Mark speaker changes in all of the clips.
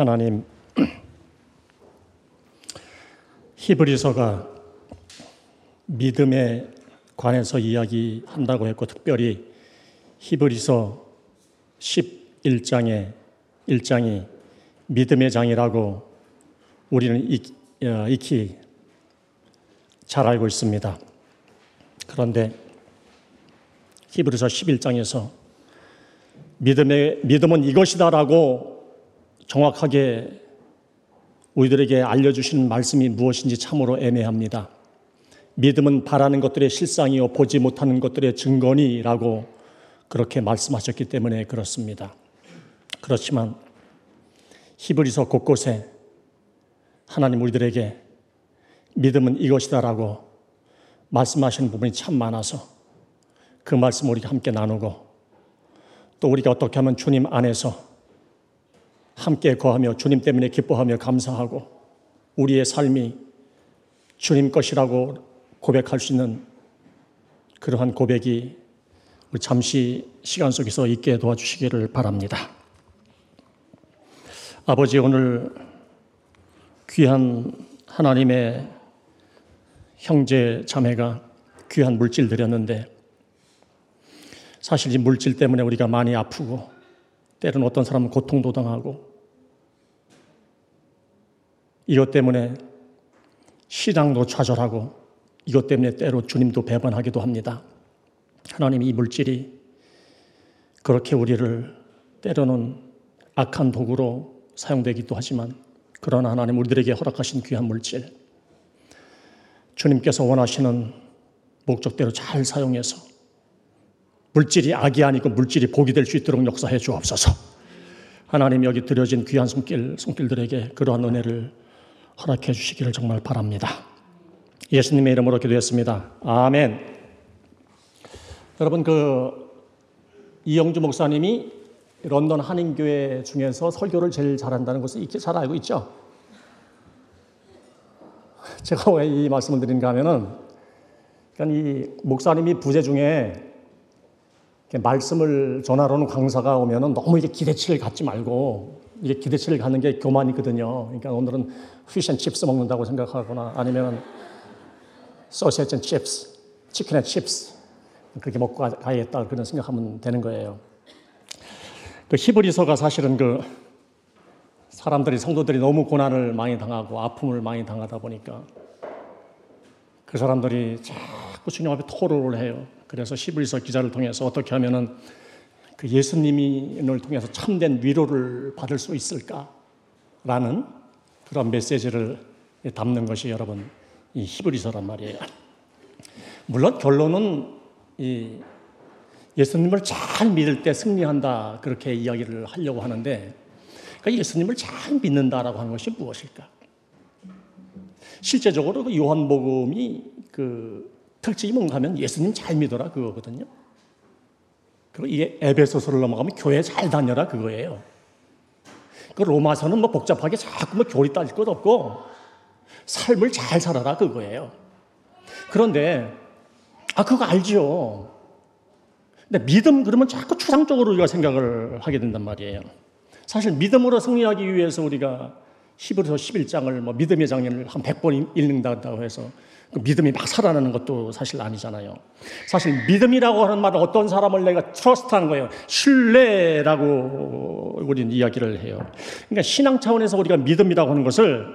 Speaker 1: 하나님 히브리서가 믿음에 관해서 이야기한다고 했고 특별히 히브리서 11장에 1장이 믿음의 장이라고 우리는 어, 익히 잘 알고 있습니다. 그런데 히브리서 11장에서 믿음의 믿음은 이것이다라고 정확하게 우리들에게 알려주시는 말씀이 무엇인지 참으로 애매합니다. 믿음은 바라는 것들의 실상이요 보지 못하는 것들의 증거니라고 그렇게 말씀하셨기 때문에 그렇습니다. 그렇지만 히브리서 곳곳에 하나님 우리들에게 믿음은 이것이다라고 말씀하시는 부분이 참 많아서 그 말씀 우리가 함께 나누고 또 우리가 어떻게 하면 주님 안에서 함께 거하며 주님 때문에 기뻐하며 감사하고 우리의 삶이 주님 것이라고 고백할 수 있는 그러한 고백이 우리 잠시 시간 속에서 있게 도와주시기를 바랍니다. 아버지 오늘 귀한 하나님의 형제 자매가 귀한 물질 드렸는데 사실 이 물질 때문에 우리가 많이 아프고 때로는 어떤 사람은 고통도 당하고 이것 때문에 시장도 좌절하고 이것 때문에 때로 주님도 배반하기도 합니다. 하나님 이 물질이 그렇게 우리를 때로는 악한 도구로 사용되기도 하지만 그러나 하나님 우리들에게 허락하신 귀한 물질 주님께서 원하시는 목적대로 잘 사용해서 물질이 악이 아니고 물질이 복이 될 수 있도록 역사해 주옵소서. 하나님 여기 드려진 귀한 손길, 손길들에게 그러한 은혜를 허락해 주시기를 정말 바랍니다. 예수님의 이름으로 기도했습니다. 아멘. 여러분 그 이영주 목사님이 런던 한인교회 중에서 설교를 제일 잘한다는 것을 익히 잘 알고 있죠. 제가 왜 이 말씀을 드린가 하면은 그러니까 이 목사님이 부재 중에 말씀을 전하러 는 강사가 오면은 너무 이게 기대치를 갖지 말고 이게 기대치를 갖는 게 교만이거든요. 그러니까 오늘은 and chips 먹는다고 생각하거나 아니면 소시지 and chips, 치킨 and chips 그렇게 먹고 가야겠다 그런 생각하면 되는 거예요. 그 히브리서가 사실은 그 사람들이 성도들이 너무 고난을 많이 당하고 아픔을 많이 당하다 보니까 그 사람들이 자꾸 주님 앞에 토로를 해요. 그래서 히브리서 기자를 통해서 어떻게 하면은 그 예수님을 통해서 참된 위로를 받을 수 있을까라는 그런 메시지를 담는 것이 여러분 이 히브리서란 말이에요. 물론 결론은 이 예수님을 잘 믿을 때 승리한다 그렇게 이야기를 하려고 하는데 그러니까 예수님을 잘 믿는다라고 하는 것이 무엇일까? 실제적으로 그 요한복음이 그 특징이 뭔가 하면 예수님 잘 믿어라 그거거든요. 그리고 이게 에베소서를 넘어가면 교회 잘 다녀라 그거예요. 그 로마서는 뭐 복잡하게 자꾸 뭐 교리 따질 것 없고 삶을 잘 살아라 그거예요. 그런데 아 그거 알죠. 근데 믿음 그러면 자꾸 추상적으로 우리가 생각을 하게 된단 말이에요. 사실 믿음으로 승리하기 위해서 우리가 히브리서 11장을 뭐 믿음의 장면을 한 100번 읽는다고 해서 그 믿음이 막 살아나는 것도 사실 아니잖아요. 사실 믿음이라고 하는 말은 어떤 사람을 내가 트러스트한 거예요. 신뢰라고 우리는 이야기를 해요. 그러니까 신앙 차원에서 우리가 믿음이라고 하는 것을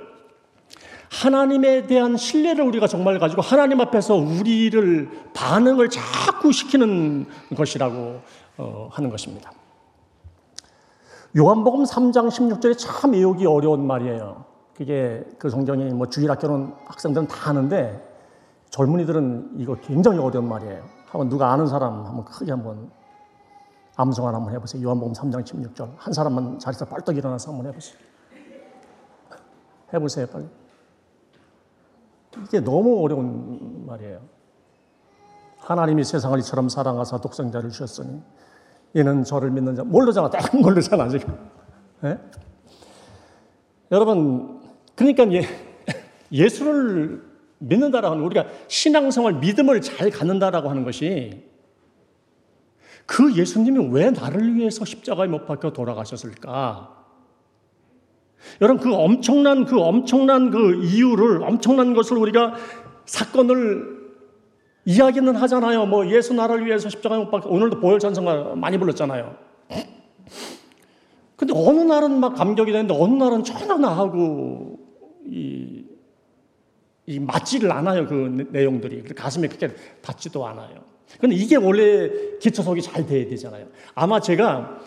Speaker 1: 하나님에 대한 신뢰를 우리가 정말 가지고 하나님 앞에서 우리를 반응을 자꾸 시키는 것이라고 어, 하는 것입니다. 요한복음 3장 16절에 참 외우기 어려운 말이에요. 그게 그 성경이 뭐 주일학교는 학생들은 다 아는데 젊은이들은 이거 굉장히 어려운 말이에요. 한번 누가 아는 사람 한번 크게 한번 암송을 한번 해보세요. 요한복음 3장 16절. 한 사람만 자리에서 빨떡 일어나서 한번 해보세요. 해보세요, 빨리. 이게 너무 어려운 말이에요. 하나님이 세상을 이처럼 사랑하사 독생자를 주셨으니 이는 저를 믿는 자 모르잖아. 딱 모르잖아 지금. 네? 여러분 그러니까 예, 예수를 믿는다라고 하는 우리가 신앙생활 믿음을 잘 갖는다라고 하는 것이 그 예수님이 왜 나를 위해서 십자가에 못 박혀 돌아가셨을까? 여러분 그 엄청난 그 엄청난 그 이유를 엄청난 것을 우리가 사건을 이야기는 하잖아요. 뭐 예수 나라를 위해서 십자가에 못 박혀 오늘도 보혈 찬송가 많이 불렀잖아요. 근데 어느 날은 막 감격이 되는데 어느 날은 전혀 나하고 이, 이 맞지를 않아요. 그 내용들이. 가슴에 그렇게 닿지도 않아요. 근데 이게 원래 기초석이 잘 돼야 되잖아요. 아마 제가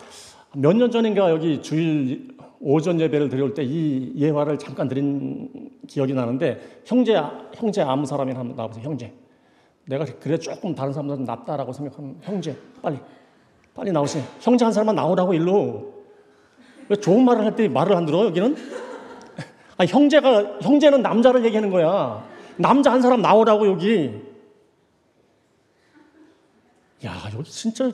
Speaker 1: 몇 년 전인가 여기 주일 오전 예배를 드릴 때이 예화를 잠깐 드린 기억이 나는데 형제 형제 아무 사람이나 한번 나와보세요. 형제. 내가 그래 조금 다른 사람들은 낫다라고 생각하는 형제 빨리 빨리 나오세요. 형제 한 사람만 나오라고 일로. 왜 좋은 말을 할 때 말을 안 들어 여기는? 아 형제가 형제는 남자를 얘기하는 거야. 남자 한 사람 나오라고 여기. 야 여기 진짜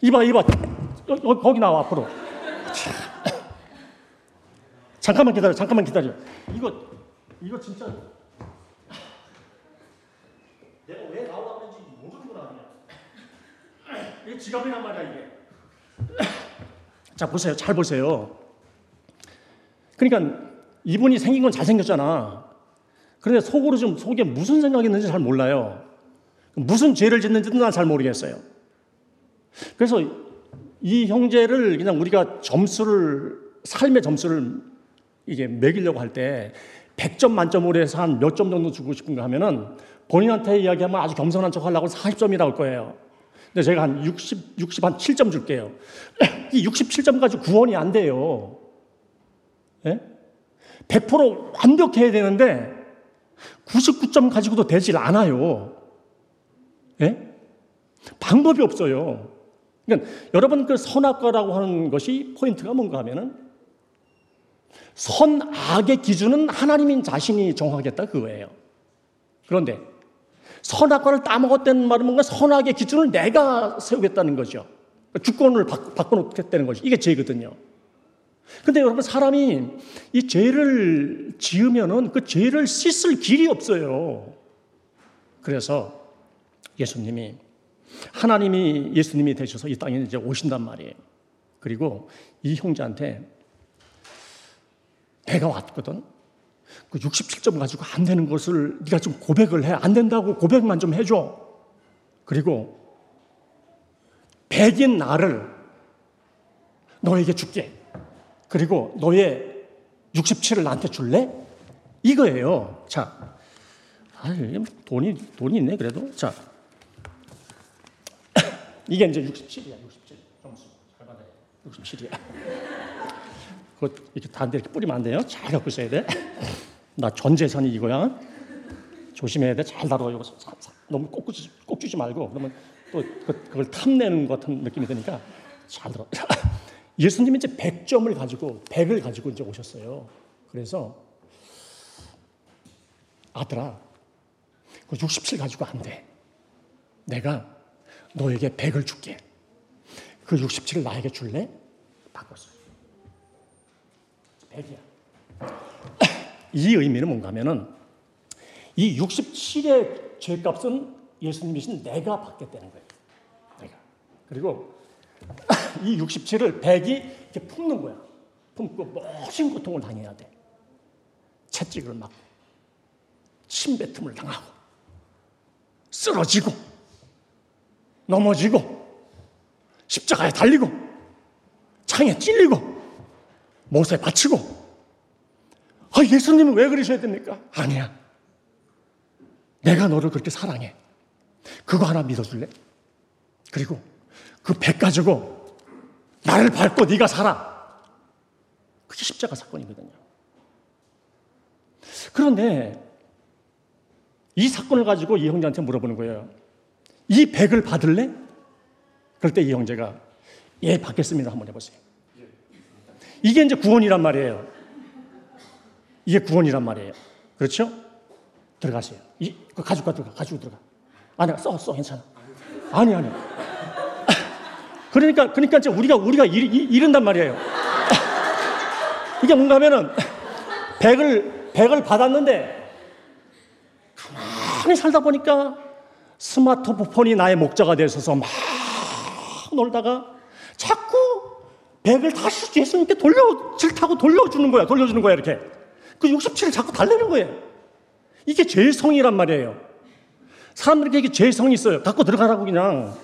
Speaker 1: 이봐 이봐 여기, 거기 나와 앞으로. 잠깐만 기다려 잠깐만 기다려. 이거 이거 진짜. 내가 왜 나오라고 했는지 모르는구나 그냥. 이게 지갑이란 말이야 이게. 자 보세요, 잘 보세요. 그러니까 이분이 생긴 건 잘생겼잖아. 그런데 속으로 좀 속에 무슨 생각이 있는지 잘 몰라요. 무슨 죄를 짓는지도 난 잘 모르겠어요. 그래서 이 형제를 그냥 우리가 점수를 삶의 점수를 이게 매기려고 할 때 100점 만점으로 해서 한 몇 점 정도 주고 싶은가 하면은 본인한테 이야기하면 아주 겸손한 척 하려고 40점이 나올 거예요. 근데 제가 한 60, 60, 한 7점 줄게요. 이 67점 가지고 구원이 안 돼요. 예? 100% 완벽해야 되는데 99점 가지고도 되질 않아요. 예? 방법이 없어요. 그러니까 여러분 그 선악과라고 하는 것이 포인트가 뭔가 하면은 선악의 기준은 하나님인 자신이 정하겠다 그거예요. 그런데 선악과를 따먹었다는 말은 뭔가 선악의 기준을 내가 세우겠다는 거죠. 주권을 바꿔놓겠다는 것이 이게 죄거든요. 근데 여러분 사람이 이 죄를 지으면은 그 죄를 씻을 길이 없어요. 그래서 예수님이 하나님이 예수님이 되셔서 이 땅에 이제 오신단 말이에요. 그리고 이 형제한테 배가 왔거든. 그 67점 가지고 안 되는 것을 네가 좀 고백을 해. 안 된다고 고백만 좀 해줘. 그리고 백인 나를 너에게 줄게. 그리고 너의 67을 나한테 줄래? 이거예요. 자, 아유, 돈이, 돈이 있네, 그래도. 자, 이게 이제 67이야, 67. 점수. 잘 받아야 67이야. 그거 이렇게 다른 데 이렇게 뿌리면 안 돼요. 잘 갖고 있어야 돼. 나 전 재산이 이거야. 조심해야 돼. 잘 다뤄. 이거 너무 꼭 꼭 주지 말고 그러면 또 그, 그걸 탐내는 것 같은 느낌이 드니까 잘 들어. 예수님이 이제 100점을 가지고 100을 가지고 이제 오셨어요. 그래서 아들아, 그67 가지고 안 돼. 내가 너에게 100을 줄게. 그 67을 나에게 줄래? 바꿨어요. 100이야. 이 의미는 뭔가 하면은 이 67의 죄값은 예수님이신 내가 받겠다는 거예요. 내가. 그리고 이 67을 100이 이렇게 품는 거야. 품고 멋진 고통을 당해야 돼. 채찍을 맞고, 침뱉음을 당하고, 쓰러지고, 넘어지고, 십자가에 달리고, 창에 찔리고, 못에 받치고. 아, 예수님은 왜 그러셔야 됩니까? 아니야. 내가 너를 그렇게 사랑해. 그거 하나 믿어줄래? 그리고 그1 가지고 나를 밟고 네가 살아. 그게 십자가 사건이거든요. 그런데 이 사건을 가지고 이 형제한테 물어보는 거예요. 이 100을 받을래? 그럴 때 이 형제가 예, 받겠습니다. 한번 해보세요. 이게 이제 구원이란 말이에요. 이게 구원이란 말이에요. 그렇죠? 들어가세요. 이, 그 가지고 들어가, 가지고 들어가. 아니, 써, 써, 괜찮아. 아니, 아니. 그러니까, 그러니까 이제 우리가, 우리가 이, 이른단 말이에요. 이게 뭔가 하면은, 백을, 백을 받았는데, 가만히 살다 보니까 스마트폰이 나의 목자가 되어서 막 놀다가 자꾸 백을 다시 예수님께 돌려, 질타고 돌려주는 거야. 돌려주는 거야, 이렇게. 그 67을 자꾸 달래는 거예요. 이게 죄성이란 말이에요. 사람들에게 이게 죄성이 있어요. 갖고 들어가라고 그냥.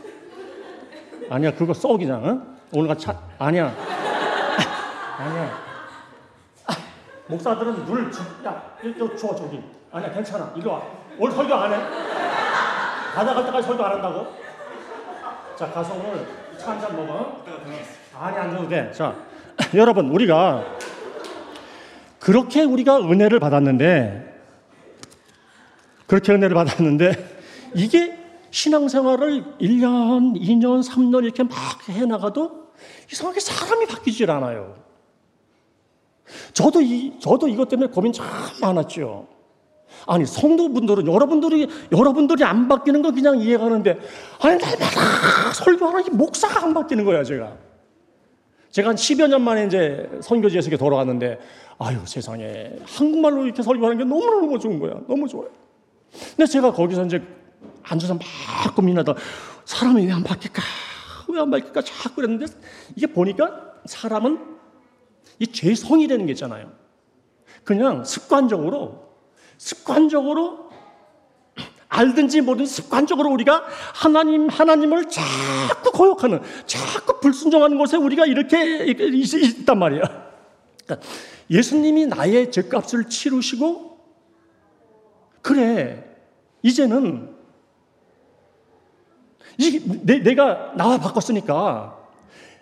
Speaker 1: 아니야, 그거 써, 그냥. 응? 오늘 같이, 차, 아니야. 아니야. 아, 목사들은 눈을, 주, 야, 이거 줘, 저기. 아니야, 괜찮아. 이리 와. 오늘 설교 안 해. 바다 갈 때까지 설교 안 한다고? 자, 가서 오늘 차 한 잔 먹어. 아니, 안 줘도 돼. 자, 여러분, 우리가 그렇게 우리가 은혜를 받았는데, 그렇게 은혜를 받았는데, 이게 신앙생활을 1년, 2년, 3년 이렇게 막 해나가도 이상하게 사람이 바뀌질 않아요. 저도 이, 저도 이것 때문에 고민 참 많았죠. 아니, 성도분들은 여러분들이, 여러분들이 안 바뀌는 거 그냥 이해가는데, 아니, 날마다 설교하는 목사가 안 바뀌는 거야, 제가. 제가 한 10여 년 만에 이제 선교지에서 이렇게 돌아갔는데, 아유, 세상에. 한국말로 이렇게 설교하는 게 너무너무 좋은 거야. 너무 좋아요. 근데 제가 거기서 이제 앉아서 막 고민하다, 사람이 왜 안 바뀔까? 왜 안 바뀔까? 자꾸 그랬는데, 이게 보니까 사람은 이 죄성이라는 게 있잖아요. 그냥 습관적으로, 습관적으로 알든지 모르든지 습관적으로 우리가 하나님, 하나님을 자꾸 거역하는, 자꾸 불순종하는 곳에 우리가 이렇게 있단 말이야. 그러니까 예수님이 나의 죄값을 치르시고, 그래, 이제는 이, 내, 가 나와 바꿨으니까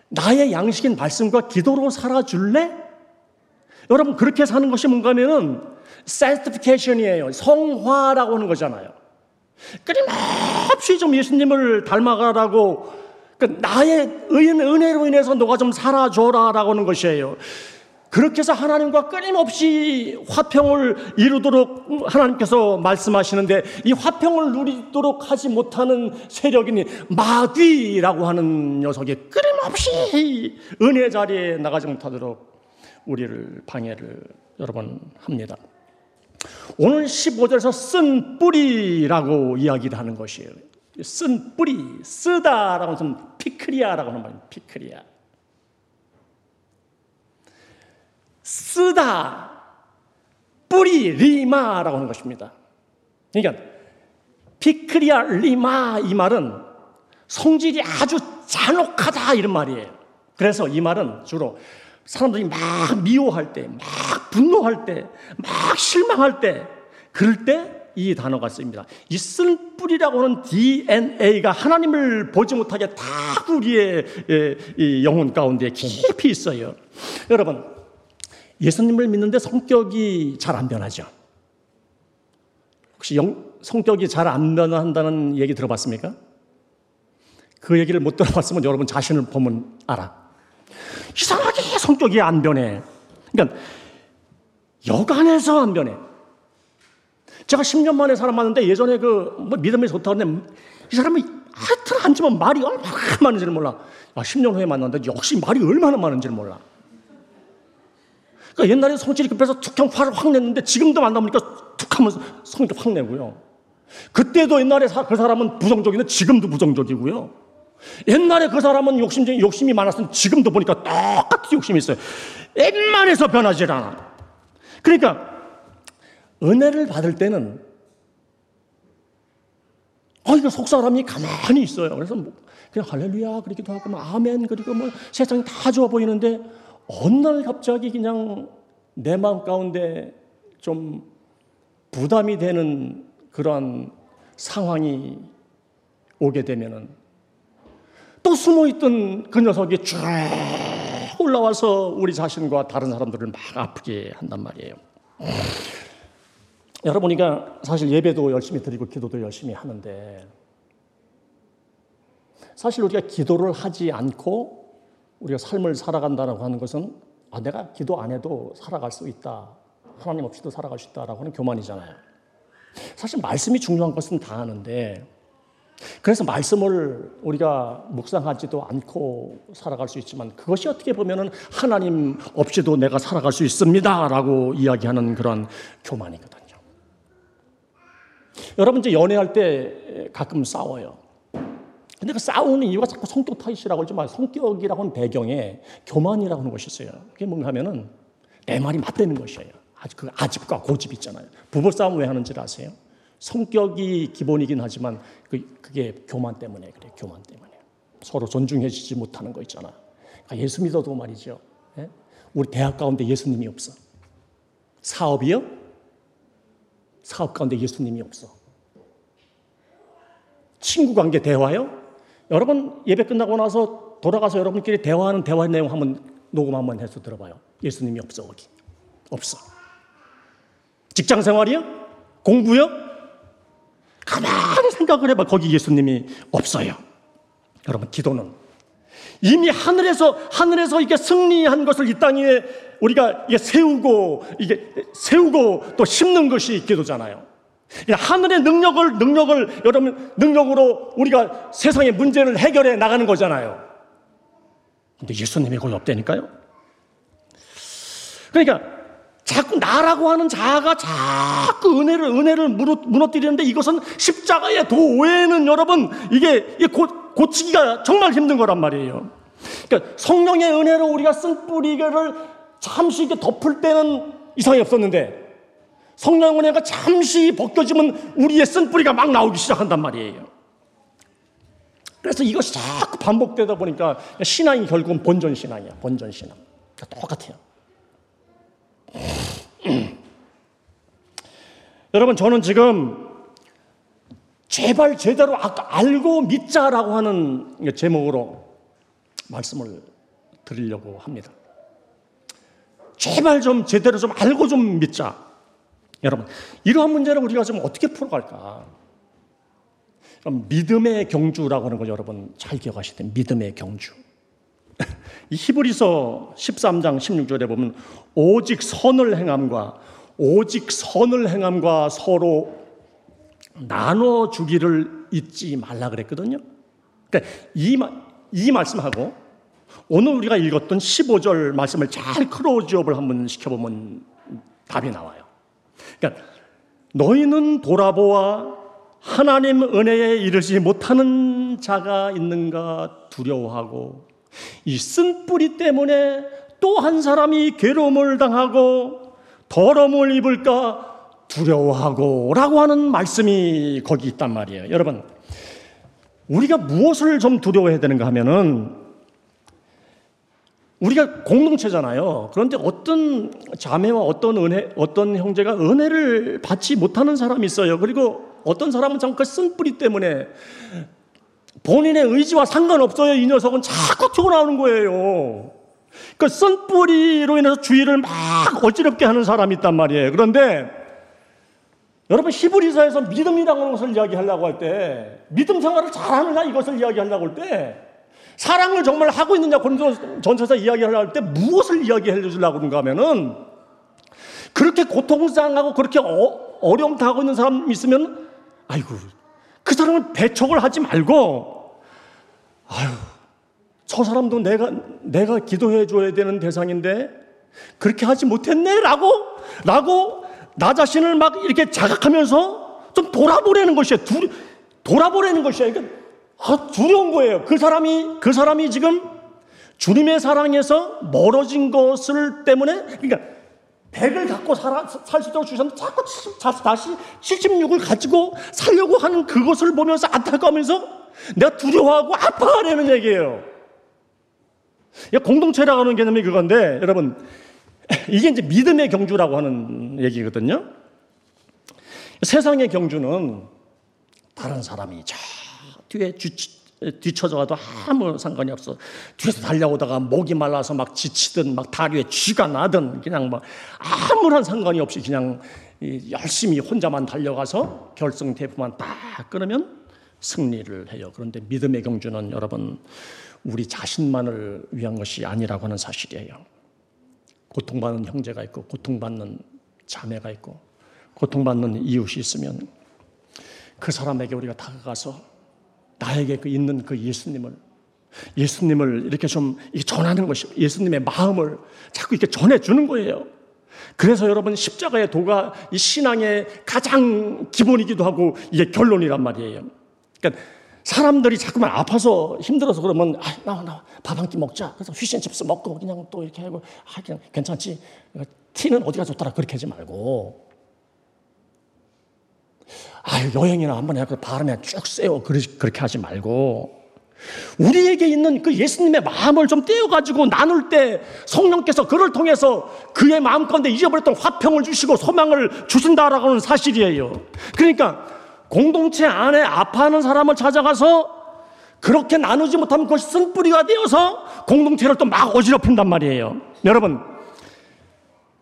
Speaker 1: 나의 양식인 말씀과 기도로 살아줄래? 여러분, 그렇게 사는 것이 뭔가 하면은 sanctification이에요. 성화라고 하는 거잖아요. 끊임없이 좀 예수님을 닮아가라고 그 나의 은혜로 인해서 너가 좀 살아줘라라고 하는 것이에요. 그렇게 해서 하나님과 끊임없이 화평을 이루도록 하나님께서 말씀하시는데 이 화평을 누리도록 하지 못하는 세력이니 마귀라고 하는 녀석이 끊임없이 은혜 자리에 나가지 못하도록 우리를 방해를 여러 번 합니다. 오늘 15절에서 쓴 뿌리라고 이야기를 하는 것이에요. 쓴 뿌리, 쓰다라고 하는 πικρία라고 하는 말입니다. πικρία. 쓰다, 뿌리, ρίζα라고 하는 것입니다. 그러니까 πικρία ρίζα 이 말은 성질이 아주 잔혹하다 이런 말이에요. 그래서 이 말은 주로 사람들이 막 미워할 때, 막 분노할 때, 막 실망할 때, 그럴 때 이 단어가 쓰입니다. 이 쓴 뿌리라고 하는 DNA가 하나님을 보지 못하게 다 우리의 영혼 가운데 깊이 있어요. 여러분, 예수님을 믿는데 성격이 잘 안 변하죠. 혹시 영, 성격이 잘 안 변한다는 얘기 들어봤습니까? 그 얘기를 못 들어봤으면 여러분 자신을 보면 알아. 이상하게 성격이 안 변해. 그러니까 여간에서 안 변해. 제가 10년 만에 사람 만났는데 예전에 그 뭐 믿음이 좋다고 했는데 이 사람이 하여튼 앉으면 말이 얼마나 많은지를 몰라. 아, 10년 후에 만났는데 역시 말이 얼마나 많은지를 몰라. 그러니까 옛날에 성질이 급해서 툭형 화를 확 냈는데 지금도 만나보니까 툭 하면서 성질 확 내고요. 그때도 옛날에 그 사람은 부정적인데 지금도 부정적이고요. 옛날에 그 사람은 욕심쟁이, 욕심이 많았으면 지금도 보니까 똑같이 욕심이 있어요. 웬만해서 변하지 않아. 그러니까, 은혜를 받을 때는, 아, 이거 속 사람이 가만히 있어요. 그래서 뭐 그냥 할렐루야, 그러기도 하고, 뭐 아멘, 그리고 뭐 세상이 다 좋아 보이는데, 어느 날 갑자기 그냥 내 마음 가운데 좀 부담이 되는 그러한 상황이 오게 되면은 또 숨어 있던 그 녀석이 쭉 올라와서 우리 자신과 다른 사람들을 막 아프게 한단 말이에요. 여러분이가 사실 예배도 열심히 드리고 기도도 열심히 하는데 사실 우리가 기도를 하지 않고 우리가 삶을 살아간다고 하는 것은 아, 내가 기도 안 해도 살아갈 수 있다. 하나님 없이도 살아갈 수 있다라고 하는 교만이잖아요. 사실 말씀이 중요한 것은 다 아는데 그래서 말씀을 우리가 묵상하지도 않고 살아갈 수 있지만 그것이 어떻게 보면은 하나님 없이도 내가 살아갈 수 있습니다라고 이야기하는 그런 교만이거든요. 여러분 이제 연애할 때 가끔 싸워요. 근데 그 싸우는 이유가 자꾸 성격 탓이라고 하지 만 성격이라고 하는 배경에 교만이라고 하는 것이 있어요. 그게 뭔가 하면은 내 말이 맞대는 것이에요. 아주 그 아집과 고집 있잖아요. 부부 싸움 왜 하는지 아세요? 성격이 기본이긴 하지만 그, 그게 교만 때문에 그래 교만 때문에. 서로 존중해주지 못하는 거 있잖아요. 그러니까 예수 믿어도 말이죠. 예? 우리 대학 가운데 예수님이 없어. 사업이요? 사업 가운데 예수님이 없어. 친구 관계 대화요? 여러분 예배 끝나고 나서 돌아가서 여러분끼리 대화하는 대화 내용 한번 녹음 한번 해서 들어봐요. 예수님이 없어 거기. 없어. 직장 생활이요? 공부요? 가만히 생각을 해봐. 거기 예수님이 없어요. 여러분 기도는 이미 하늘에서 하늘에서 이게 승리한 것을 이 땅에 우리가 이게 세우고 이게 세우고 또 심는 것이 기도잖아요. 하늘의 능력을 능력을 여러분 능력으로 우리가 세상의 문제를 해결해 나가는 거잖아요. 근데 예수님이 거기 없다니까요. 그러니까 자꾸 나라고 하는 자아가 자꾸 은혜를 은혜를 무너뜨리는데 이것은 십자가의 도외에는 여러분 이게 고, 고치기가 정말 힘든 거란 말이에요. 그러니까 성령의 은혜로 우리가 쓴 뿌리를 잠시 이렇게 덮을 때는 이상이 없었는데 성령 은혜가 잠시 벗겨지면 우리의 쓴 뿌리가 막 나오기 시작한단 말이에요. 그래서 이것이 자꾸 반복되다 보니까 신앙이 결국은 본전 신앙이야. 본전 신앙. 똑같아요. 여러분 저는 지금 제발 제대로 알고 믿자라고 하는 제목으로 말씀을 드리려고 합니다. 제발 좀 제대로 좀 알고 좀 믿자. 여러분, 이러한 문제를 우리가 좀 어떻게 풀어갈까? 그럼 믿음의 경주라고 하는 걸 여러분 잘 기억하셔야 돼요. 믿음의 경주. 이 히브리서 13장 16절에 보면 오직 선을 행함과 오직 선을 행함과 서로 나눠 주기를 잊지 말라 그랬거든요. 그러니까 이, 이 말씀하고 오늘 우리가 읽었던 15절 말씀을 잘 크로즈업을 한번 시켜보면 답이 나와요. 그러니까 너희는 돌아보아 하나님 은혜에 이르지 못하는 자가 있는가 두려워하고 이 쓴뿌리 때문에 또 한 사람이 괴로움을 당하고 더러움을 입을까 두려워하고 라고 하는 말씀이 거기 있단 말이에요. 여러분, 우리가 무엇을 좀 두려워해야 되는가 하면은 우리가 공동체잖아요. 그런데 어떤 자매와 어떤 은혜, 어떤 형제가 은혜를 받지 못하는 사람이 있어요. 그리고 어떤 사람은 참그 쓴뿌리 때문에 본인의 의지와 상관없어요. 이 녀석은 자꾸 튀어나오는 거예요. 그 쓴뿌리로 인해서 주의를 막 어지럽게 하는 사람이 있단 말이에요. 그런데 여러분 히브리서에서 믿음이라는 것을 이야기하려고 할 때 믿음 생활을 잘하느냐 이것을 이야기하려고 할 때 사랑을 정말 하고 있느냐 고린도 전서에서 이야기하려고 할 때 무엇을 이야기해 주려고 그런가 하면은 그렇게 고통상하고 그렇게 어, 려움 당하고 있는 사람 있으면 아이고 그 사람은 배척을 하지 말고 아유 저 사람도 내가 내가 기도해 줘야 되는 대상인데 그렇게 하지 못했네라고 라고 나 자신을 막 이렇게 자각하면서 좀 돌아보려는 것이에요. 돌아보려는 것이에요. 그러니까 아, 두려운 거예요. 그 사람이, 그 사람이 지금 주님의 사랑에서 멀어진 것을 때문에, 그러니까 100을 갖고 살 수 있도록 주셨는데 자꾸 다시 76을 가지고 살려고 하는 그것을 보면서 안타까우면서 내가 두려워하고 아파하려는 얘기예요. 공동체라고 하는 개념이 그건데, 여러분, 이게 이제 믿음의 경주라고 하는 얘기거든요. 세상의 경주는 다른 사람이 저 뒤에 뒤쳐져가도 아무 상관이 없어. 뒤에서 달려오다가 목이 말라서 막 지치든 막 다리에 쥐가 나든 그냥 뭐 아무런 상관이 없이 그냥 열심히 혼자만 달려가서 결승 테이프만 딱 끊으면 승리를 해요. 그런데 믿음의 경주는 여러분 우리 자신만을 위한 것이 아니라고 하는 사실이에요. 고통받는 형제가 있고 고통받는 자매가 있고 고통받는 이웃이 있으면 그 사람에게 우리가 다가가서 나에게 그 있는 그 예수님을 예수님을 이렇게 좀 전하는 것이 예수님의 마음을 자꾸 이렇게 전해주는 거예요. 그래서 여러분 십자가의 도가 이 신앙의 가장 기본이기도 하고 이게 결론이란 말이에요. 그러니까 사람들이 자꾸만 아파서 힘들어서 그러면 아, 나와 나와 밥 한 끼 먹자. 그래서 휘신칩스 먹고 그냥 또 이렇게 하고 아 그냥 괜찮지. 티는 어디가 좋더라 그렇게 하지 말고 아유 여행이나 한번 해서 바람에 쭉 쐬어 그렇게 하지 말고 우리에게 있는 그 예수님의 마음을 좀 떼어가지고 나눌 때 성령께서 그를 통해서 그의 마음 가운데 잊어버렸던 화평을 주시고 소망을 주신다라고 하는 사실이에요. 그러니까 공동체 안에 아파하는 사람을 찾아가서 그렇게 나누지 못하면 그것이 쓴뿌리가 되어서 공동체를 또 막 어지럽힌단 말이에요. 여러분,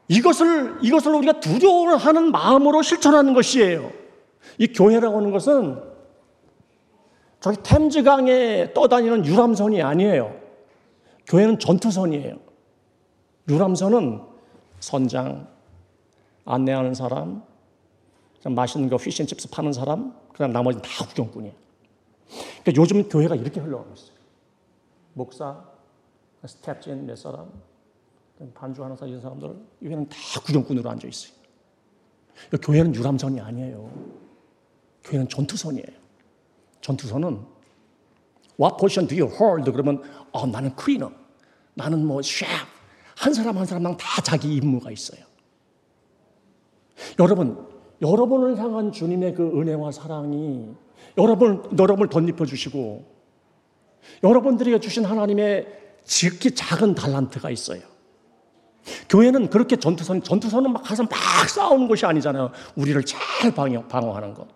Speaker 1: 이것을, 이것을 우리가 두려워하는 마음으로 실천하는 것이에요. 이 교회라고 하는 것은 저기 템즈강에 떠다니는 유람선이 아니에요. 교회는 전투선이에요. 유람선은 선장, 안내하는 사람, 맛있는 거 피쉬앤칩스 파는 사람, 그다음 나머지는 다 구경꾼이에요. 그러니까 요즘 교회가 이렇게 흘러가고 있어요. 목사, 스텝진 몇 사람, 반주하는 사람, 이런 사람들, 교회는 다 구경꾼으로 앉아 있어요. 그러니까 교회는 유람선이 아니에요. 교회는 전투선이에요. 전투선은 What position do you hold? 그러면 어, 나는 클리너, 나는 뭐 셰프. 한 사람 한 사람당 다 자기 임무가 있어요. 여러분, 여러분을 향한 주님의 그 은혜와 사랑이 여러분, 여러분을 덧입혀 주시고 여러분들에게 주신 하나님의 지극히 작은 달란트가 있어요. 교회는 그렇게 전투선, 전투선은 막 가서 막 싸우는 것이 아니잖아요. 우리를 잘 방어, 방어하는 것.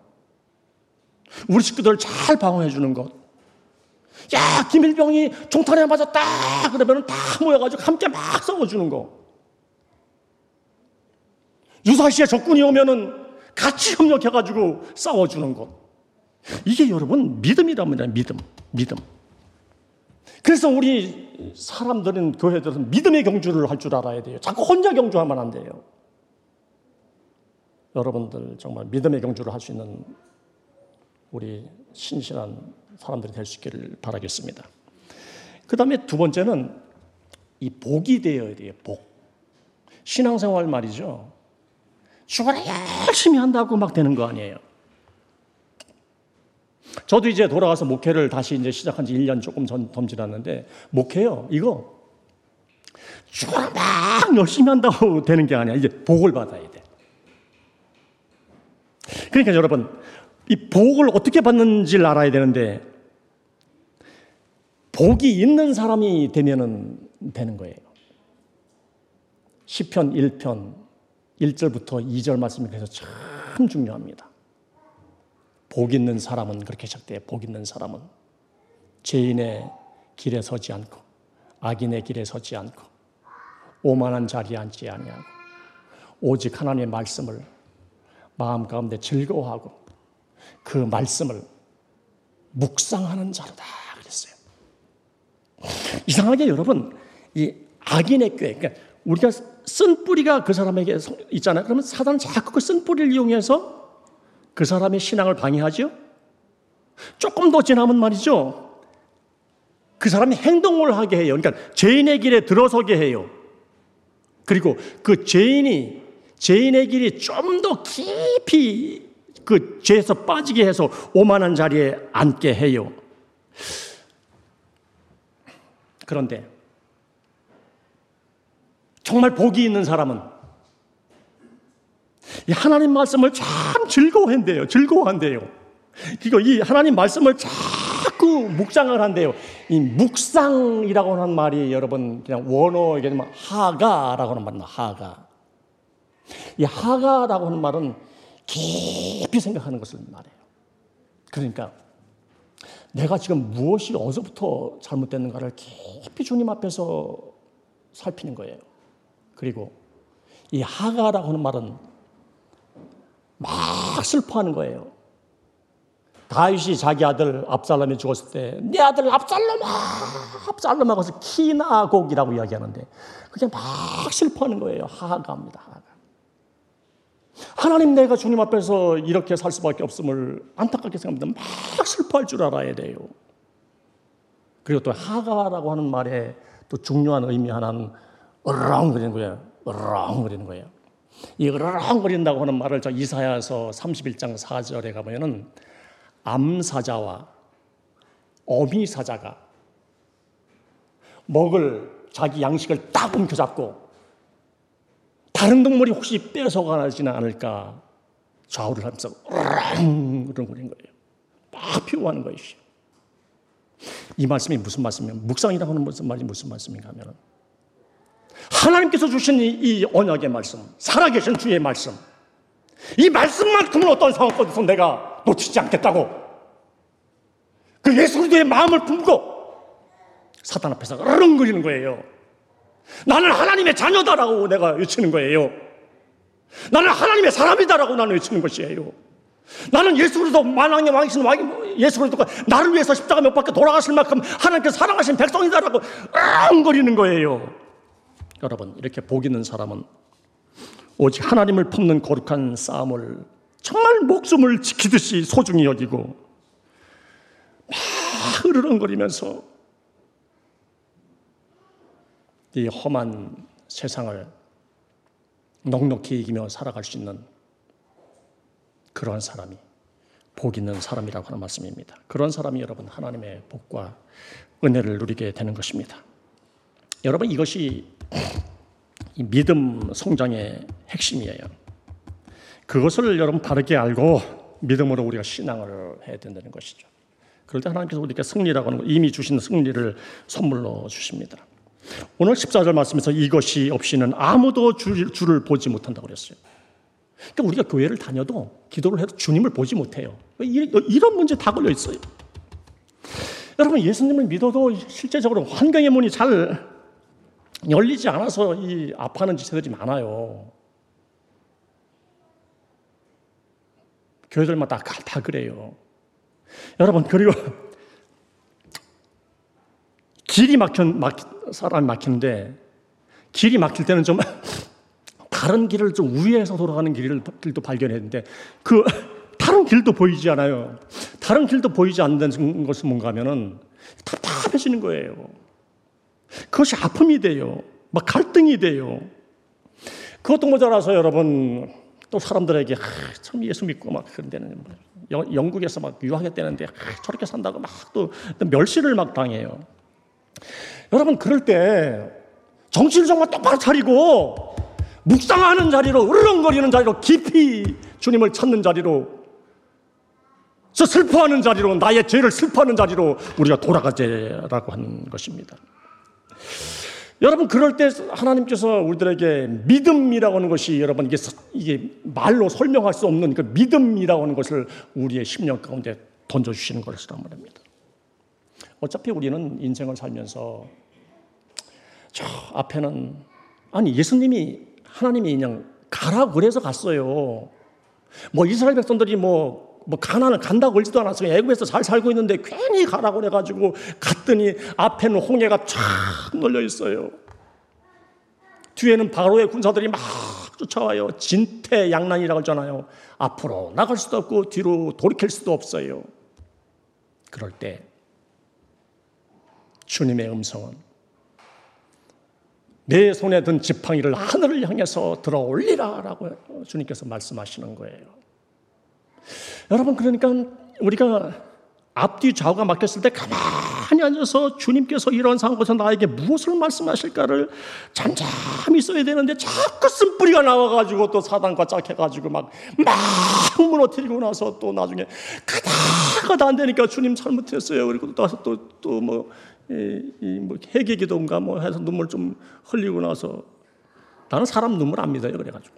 Speaker 1: 우리 식구들을 잘 방어해 주는 것. 야, 김일병이 종탄에 맞았다! 그러면 다 모여가지고 함께 막 싸워주는 거. 유사시에 적군이 오면은 같이 협력해가지고 싸워주는 것. 이게 여러분 믿음이랍니다. 믿음. 믿음. 그래서 우리 사람들은 교회들은 믿음의 경주를 할 줄 알아야 돼요. 자꾸 혼자 경주하면 안 돼요. 여러분들 정말 믿음의 경주를 할 수 있는 우리 신실한 사람들이 될 수 있기를 바라겠습니다. 그 다음에 두 번째는 이 복이 되어야 돼요, 복. 신앙생활 말이죠. 죽어라 열심히 한다고 막 되는 거 아니에요. 저도 이제 돌아가서 목회를 다시 이제 시작한 지 1년 조금 전, 덤지났는데, 목회요, 이거. 죽어라 막 열심히 한다고 되는 게 아니야. 이제 복을 받아야 돼. 그러니까 여러분, 이 복을 어떻게 받는지를 알아야 되는데 복이 있는 사람이 되면은 되는 거예요. 시편 1편 1절부터 2절 말씀이 그래서 참 중요합니다. 복 있는 사람은 그렇게 시작돼요. 복 있는 사람은 죄인의 길에 서지 않고 악인의 길에 서지 않고 오만한 자리에 앉지 아니하고 오직 하나님의 말씀을 마음 가운데 즐거워하고 그 말씀을 묵상하는 자로다 그랬어요. 이상하게 여러분 이 악인의 꾀, 그러니까 우리가 쓴 뿌리가 그 사람에게 있잖아요. 그러면 사단은 자꾸 그 쓴 뿌리를 이용해서 그 사람의 신앙을 방해하죠. 조금 더 지나면 말이죠. 그 사람이 행동을 하게 해요. 그러니까 죄인의 길에 들어서게 해요. 그리고 그 죄인이 죄인의 길이 좀 더 깊이 그 죄에서 빠지게 해서 오만한 자리에 앉게 해요. 그런데 정말 복이 있는 사람은 이 하나님 말씀을 참 즐거워한대요. 즐거워한대요. 그리고 이 하나님 말씀을 자꾸 묵상을 한대요. 이 묵상이라고 하는 말이 여러분 그냥 원어 얘기 하가라고 하는 말입니다. 하가. 이 하가라고 하는 말은 깊이 생각하는 것을 말해요. 그러니까 내가 지금 무엇이 어디서부터 잘못됐는가를 깊이 주님 앞에서 살피는 거예요. 그리고 이 하가라고 하는 말은 막 슬퍼하는 거예요. 다윗이 자기 아들 압살롬이 죽었을 때 내 아들 압살롬아 압살롬아 그래서 키나곡이라고 이야기하는데 그게 막 슬퍼하는 거예요. 하가입니다. 하가. 하나님 내가 주님 앞에서 이렇게 살 수밖에 없음을 안타깝게 생각합니다. 막 슬퍼할 줄 알아야 돼요. 그리고 또 하가라고 하는 말에 또 중요한 의미 하나는 으렁거리는 거예요. 으렁거리는 거예요. 이 으렁거린다고 하는 말을 저 이사야서 31장 4절에 가보면은 암사자와 어미 사자가 먹을 자기 양식을 딱 움켜잡고 다른 동물이 혹시 뺏어가지는 않을까 좌우를 하면서 으렁거리는 거예요. 막 피워하는 것이죠. 이 말씀이 무슨 말씀이냐면 묵상이라고 하는 무슨 말이 무슨 말씀인가 하면 하나님께서 주신 이, 이 언약의 말씀, 살아계신 주의 말씀, 이 말씀만큼은 어떤 상황 속에서 내가 놓치지 않겠다고 그 예수 그리스도의 마음을 품고 사단 앞에서 으렁거리는 거예요. 나는 하나님의 자녀다라고 내가 외치는 거예요. 나는 하나님의 사람이다라고 나는 외치는 것이에요. 나는 예수 그리스도 만왕의 왕이신 왕이 예수 그리스도가 나를 위해서 십자가 몇 바퀴 돌아가실 만큼 하나님께서 사랑하신 백성이다라고 앙거리는 거예요. 여러분 이렇게 복 있는 사람은 오직 하나님을 품는 거룩한 싸움을 정말 목숨을 지키듯이 소중히 여기고 막 흐르렁거리면서 이 험한 세상을 넉넉히 이기며 살아갈 수 있는 그러한 사람이 복 있는 사람이라고 하는 말씀입니다. 그런 사람이 여러분 하나님의 복과 은혜를 누리게 되는 것입니다. 여러분 이것이 믿음 성장의 핵심이에요. 그것을 여러분 바르게 알고 믿음으로 우리가 신앙을 해야 된다는 것이죠. 그럴 때 하나님께서 우리에게 승리라고 하는 이미 주신 승리를 선물로 주십니다. 오늘 14절 말씀에서 이것이 없이는 아무도 주를 보지 못한다고 그랬어요. 그러니까 우리가 교회를 다녀도 기도를 해도 주님을 보지 못해요. 이런 문제 다 걸려 있어요. 여러분 예수님을 믿어도 실제적으로 환경의 문이 잘 열리지 않아서 이 아파하는 지체들이 많아요. 교회들마다 다 그래요. 여러분 그리고 길이 막혀 막 사람이 막히는데 길이 막힐 때는 좀 다른 길을 좀 우회해서 돌아가는 길을, 길도 발견했는데 그 다른 길도 보이지 않아요. 다른 길도 보이지 않는 것은 뭔가 하면은 답답해지는 거예요. 그것이 아픔이 돼요. 막 갈등이 돼요. 그것도 모자라서 여러분 또 사람들에게 아, 참 예수 믿고 막 그런 데는 영국에서 막 유학했다는데 아, 저렇게 산다고 막 또 멸시를 막 당해요. 여러분 그럴 때 정신을 정말 똑바로 차리고 묵상하는 자리로 으르렁거리는 자리로 깊이 주님을 찾는 자리로 저 슬퍼하는 자리로 나의 죄를 슬퍼하는 자리로 우리가 돌아가자라고 하는 것입니다. 여러분 그럴 때 하나님께서 우리들에게 믿음이라고 하는 것이 여러분 이게 이게 말로 설명할 수 없는 그 믿음이라고 하는 것을 우리의 심령 가운데 던져 주시는 것이란 말입니다. 어차피 우리는 인생을 살면서 저 앞에는 아니 예수님이 하나님이 그냥 가라 그래서 갔어요. 뭐 이스라엘 백성들이 뭐, 뭐 가난을 간다고 그러지도 않았어요. 애굽에서 잘 살고 있는데 괜히 가라고 그래가지고 갔더니 앞에는 홍해가 쫙 널려 있어요. 뒤에는 바로의 군사들이 막 쫓아와요. 진퇴양난이라고 하잖아요. 앞으로 나갈 수도 없고 뒤로 돌이킬 수도 없어요. 그럴 때 주님의 음성은 내 손에 든 지팡이를 하늘을 향해서 들어 올리라 라고 주님께서 말씀하시는 거예요. 여러분 그러니까 우리가 앞뒤 좌우가 막혔을 때 가만히 앉아서 주님께서 이런 상황에서 나에게 무엇을 말씀하실까를 잠잠히 써야 되는데 자꾸 쓴뿌리가 나와가지고 또 사단과 짝해가지고 막, 막 무너뜨리고 나서 또 나중에 가다가다 안 되니까 주님 잘못했어요. 그리고 또 또, 또 뭐, 이, 이뭐 회개 기도인가 뭐 해서 눈물 좀 흘리고 나서 나는 사람 눈물 안 믿어요. 그래가지고.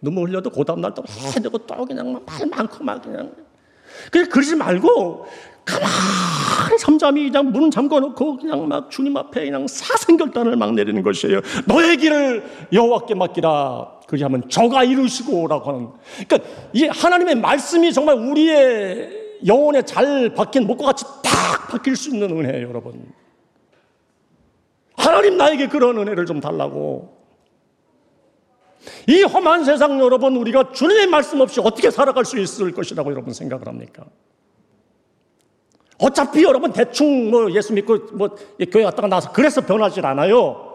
Speaker 1: 눈물 흘려도 그 다음 날 또 해야 되고 또 그냥 말 많고 막 그냥 그냥 그러지 말고 가만히 잠잠히 그냥 문 잠궈놓고 그냥 막 주님 앞에 그냥 사생결단을 막 내리는 것이에요. 너의 길을 여호와께 맡기라. 그리하면 저가 이루시고라고 하는. 그러니까 이 하나님의 말씀이 정말 우리의 영혼에 잘 박힌 목과 같이 딱 박힐 수 있는 은혜예요, 여러분. 하나님 나에게 그런 은혜를 좀 달라고. 이 험한 세상 여러분 우리가 주님의 말씀 없이 어떻게 살아갈 수 있을 것이라고 여러분 생각을 합니까? 어차피 여러분 대충 뭐 예수 믿고 뭐 교회 갔다가 나서 그래서 변하질 않아요.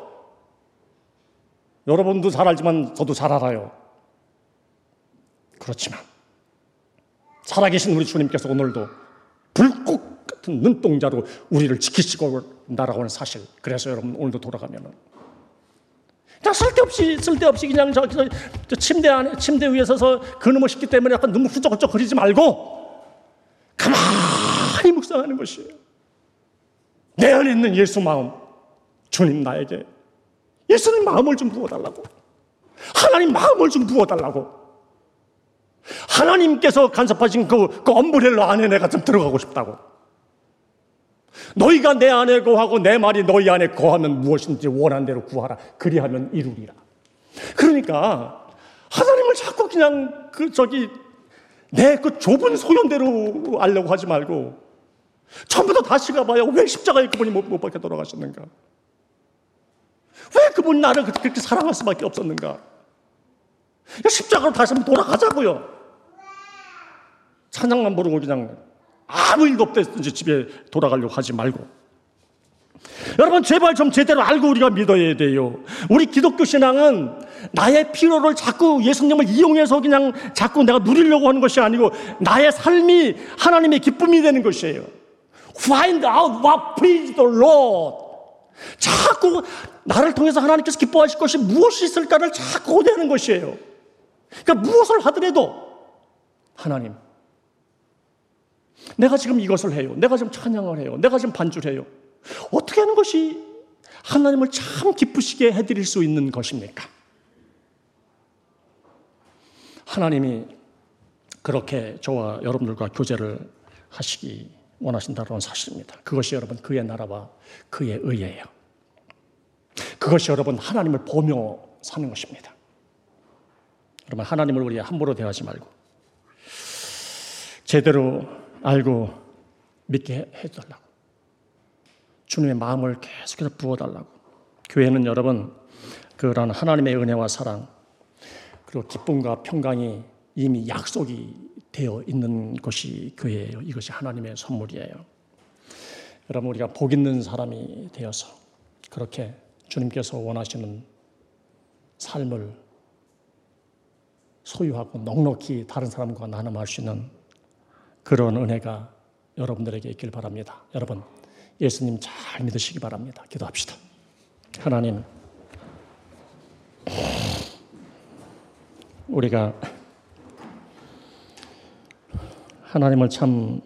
Speaker 1: 여러분도 잘 알지만 저도 잘 알아요. 그렇지만 살아계신 우리 주님께서 오늘도 불꽃 같은 눈동자로 우리를 지키시고 날아오는 사실. 그래서 여러분 오늘도 돌아가면은 그냥 쓸데없이 쓸데없이 그냥 저, 저, 저 침대 안에 침대 위에 서서 그놈을 씻기 때문에 약간 너무 후적후적 거리지 말고 가만히 묵상하는 것이에요. 내 안에 있는 예수 마음, 주님 나에게 예수님 마음을 좀 부어달라고. 하나님 마음을 좀 부어달라고. 하나님께서 간섭하신 그, 그 엄브렐러 안에 내가 좀 들어가고 싶다고. 너희가 내 안에 거하고 내 말이 너희 안에 거하면 무엇인지 원한 대로 구하라. 그리하면 이루리라. 그러니까 하나님을 자꾸 그냥 그 저기 내 그 좁은 소견대로 알려고 하지 말고 처음부터 다시 가봐야 왜 십자가에 그분이 못, 못 박혀 돌아가셨는가? 왜 그분이 나를 그렇게 사랑할 수밖에 없었는가? 십자가로 다시 한번 돌아가자고요. 찬양만 부르고 그냥 아무 일도 없댔든지 집에 돌아가려고 하지 말고. 여러분, 제발 좀 제대로 알고 우리가 믿어야 돼요. 우리 기독교 신앙은 나의 필요를 자꾸 예수님을 이용해서 그냥 자꾸 내가 누리려고 하는 것이 아니고 나의 삶이 하나님의 기쁨이 되는 것이에요. Find out what please the Lord. 자꾸 나를 통해서 하나님께서 기뻐하실 것이 무엇이 있을까를 자꾸 고대하는 것이에요. 그러니까 무엇을 하더라도 하나님, 내가 지금 이것을 해요. 내가 지금 찬양을 해요. 내가 지금 반주를 해요. 어떻게 하는 것이 하나님을 참 기쁘시게 해드릴 수 있는 것입니까? 하나님이 그렇게 저와 여러분들과 교제를 하시기 원하신다는 사실입니다. 그것이 여러분 그의 나라와 그의 의예요. 그것이 여러분 하나님을 보며 사는 것입니다. 여러분 하나님을 우리 함부로 대하지 말고 제대로 알고 믿게 해달라고 주님의 마음을 계속해서 부어달라고 교회는 여러분 그런 하나님의 은혜와 사랑 그리고 기쁨과 평강이 이미 약속이 되어 있는 것이 교회예요. 이것이 하나님의 선물이에요. 여러분 우리가 복 있는 사람이 되어서 그렇게 주님께서 원하시는 삶을 소유하고 넉넉히 다른 사람과 나눔할 수 있는 그런 은혜가 여러분들에게 있길 바랍니다. 여러분 예수님 잘 믿으시기 바랍니다. 기도합시다. 하나님 우리가 하나님을 참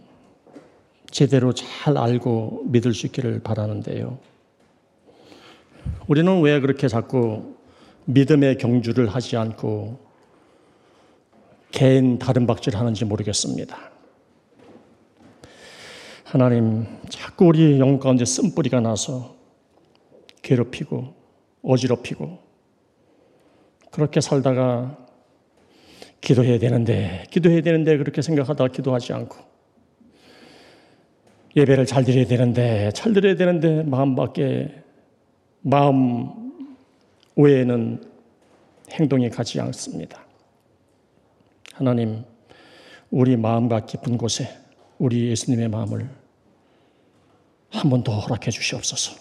Speaker 1: 제대로 잘 알고 믿을 수 있기를 바라는데요. 우리는 왜 그렇게 자꾸 믿음의 경주를 하지 않고 개인 다른 박질 하는지 모르겠습니다. 하나님, 자꾸 우리 영혼 가운데 쓴뿌리가 나서 괴롭히고 어지럽히고 그렇게 살다가 기도해야 되는데, 기도해야 되는데 그렇게 생각하다가 기도하지 않고 예배를 잘 드려야 되는데, 잘 드려야 되는데 마음 밖에 마음 외에는 행동이 가지 않습니다. 하나님, 우리 마음과 깊은 곳에 우리 예수님의 마음을 한 번 더 허락해 주시옵소서.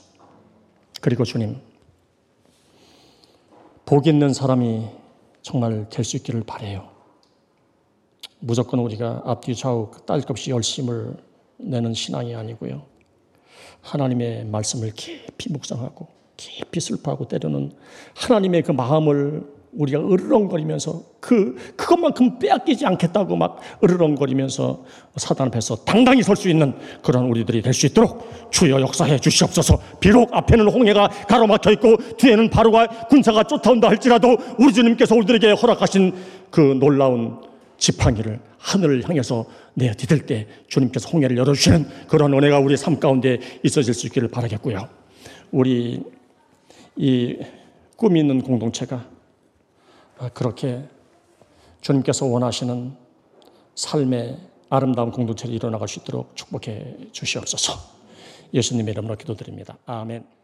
Speaker 1: 그리고 주님, 복 있는 사람이 정말 될 수 있기를 바래요. 무조건 우리가 앞뒤 좌우 딸것이 열심을 내는 신앙이 아니고요. 하나님의 말씀을 깊이 묵상하고 깊이 슬퍼하고 때로는 하나님의 그 마음을 우리가 으르렁거리면서 그 그것만큼 빼앗기지 않겠다고 막 으르렁거리면서 사단 앞에서 당당히 설 수 있는 그런 우리들이 될 수 있도록 주여 역사해 주시옵소서. 비록 앞에는 홍해가 가로막혀 있고 뒤에는 바로가 군사가 쫓아온다 할지라도 우리 주님께서 우리들에게 허락하신 그 놀라운 지팡이를 하늘을 향해서 내디딜 때 주님께서 홍해를 열어주시는 그런 은혜가 우리 삶 가운데 있어질 수 있기를 바라겠고요. 우리 이 꿈이 있는 공동체가 그렇게 주님께서 원하시는 삶의 아름다운 공동체를 이뤄나갈 수 있도록 축복해 주시옵소서. 예수님의 이름으로 기도드립니다. 아멘.